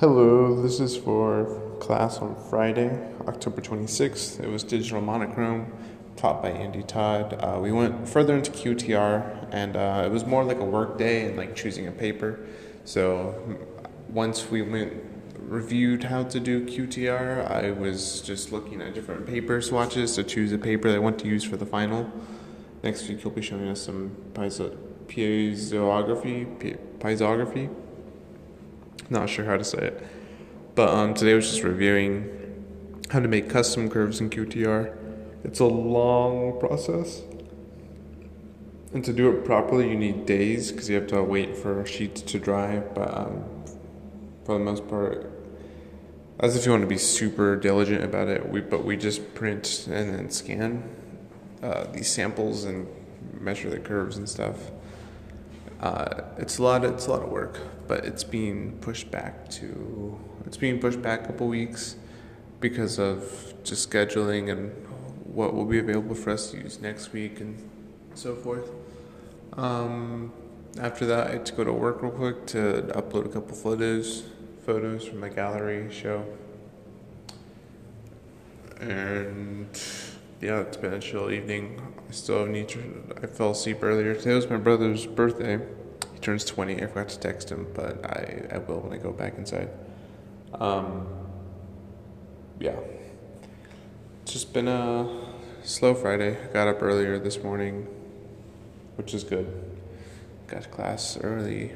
Hello, this is for class on Friday, October 26th. It was digital monochrome taught by Andy Todd. Uh, we went further into QTR and uh, it was more like a work day and like choosing a paper. So once we went reviewed how to do QTR, I was just looking at different paper swatches to choose a paper that I want to use for the final. Next week he'll be showing us some piezo- piezoography, piezoography not sure how to say it. But um, today was just reviewing how to make custom curves in QTR. It's a long process. And to do it properly, you need days because you have to wait for sheets to dry. But um, for the most part, as if you want to be super diligent about it, we but we just print and then scan uh, these samples and measure the curves and stuff. Uh, it's a lot. It's a lot of work, but it's being pushed back to. It's being pushed back a couple weeks because of just scheduling and what will be available for us to use next week and so forth. Um, after that, I had to go to work real quick to upload a couple photos, photos from my gallery show, and yeah, it's been a chill evening. I still need to. I fell asleep earlier. Today was my brother's birthday. He turns 20. I forgot to text him, but I, I will when I go back inside. Um, yeah. It's just been a slow Friday. I got up earlier this morning, which is good. Got to class early.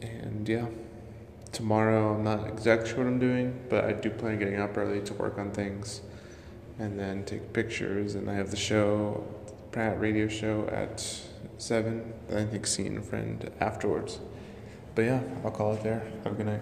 And yeah. Tomorrow, I'm not exactly sure what I'm doing, but I do plan on getting up early to work on things and then take pictures. And I have the show, Pratt radio show at 7. I think seeing a friend afterwards. But yeah, I'll call it there. Have a good night.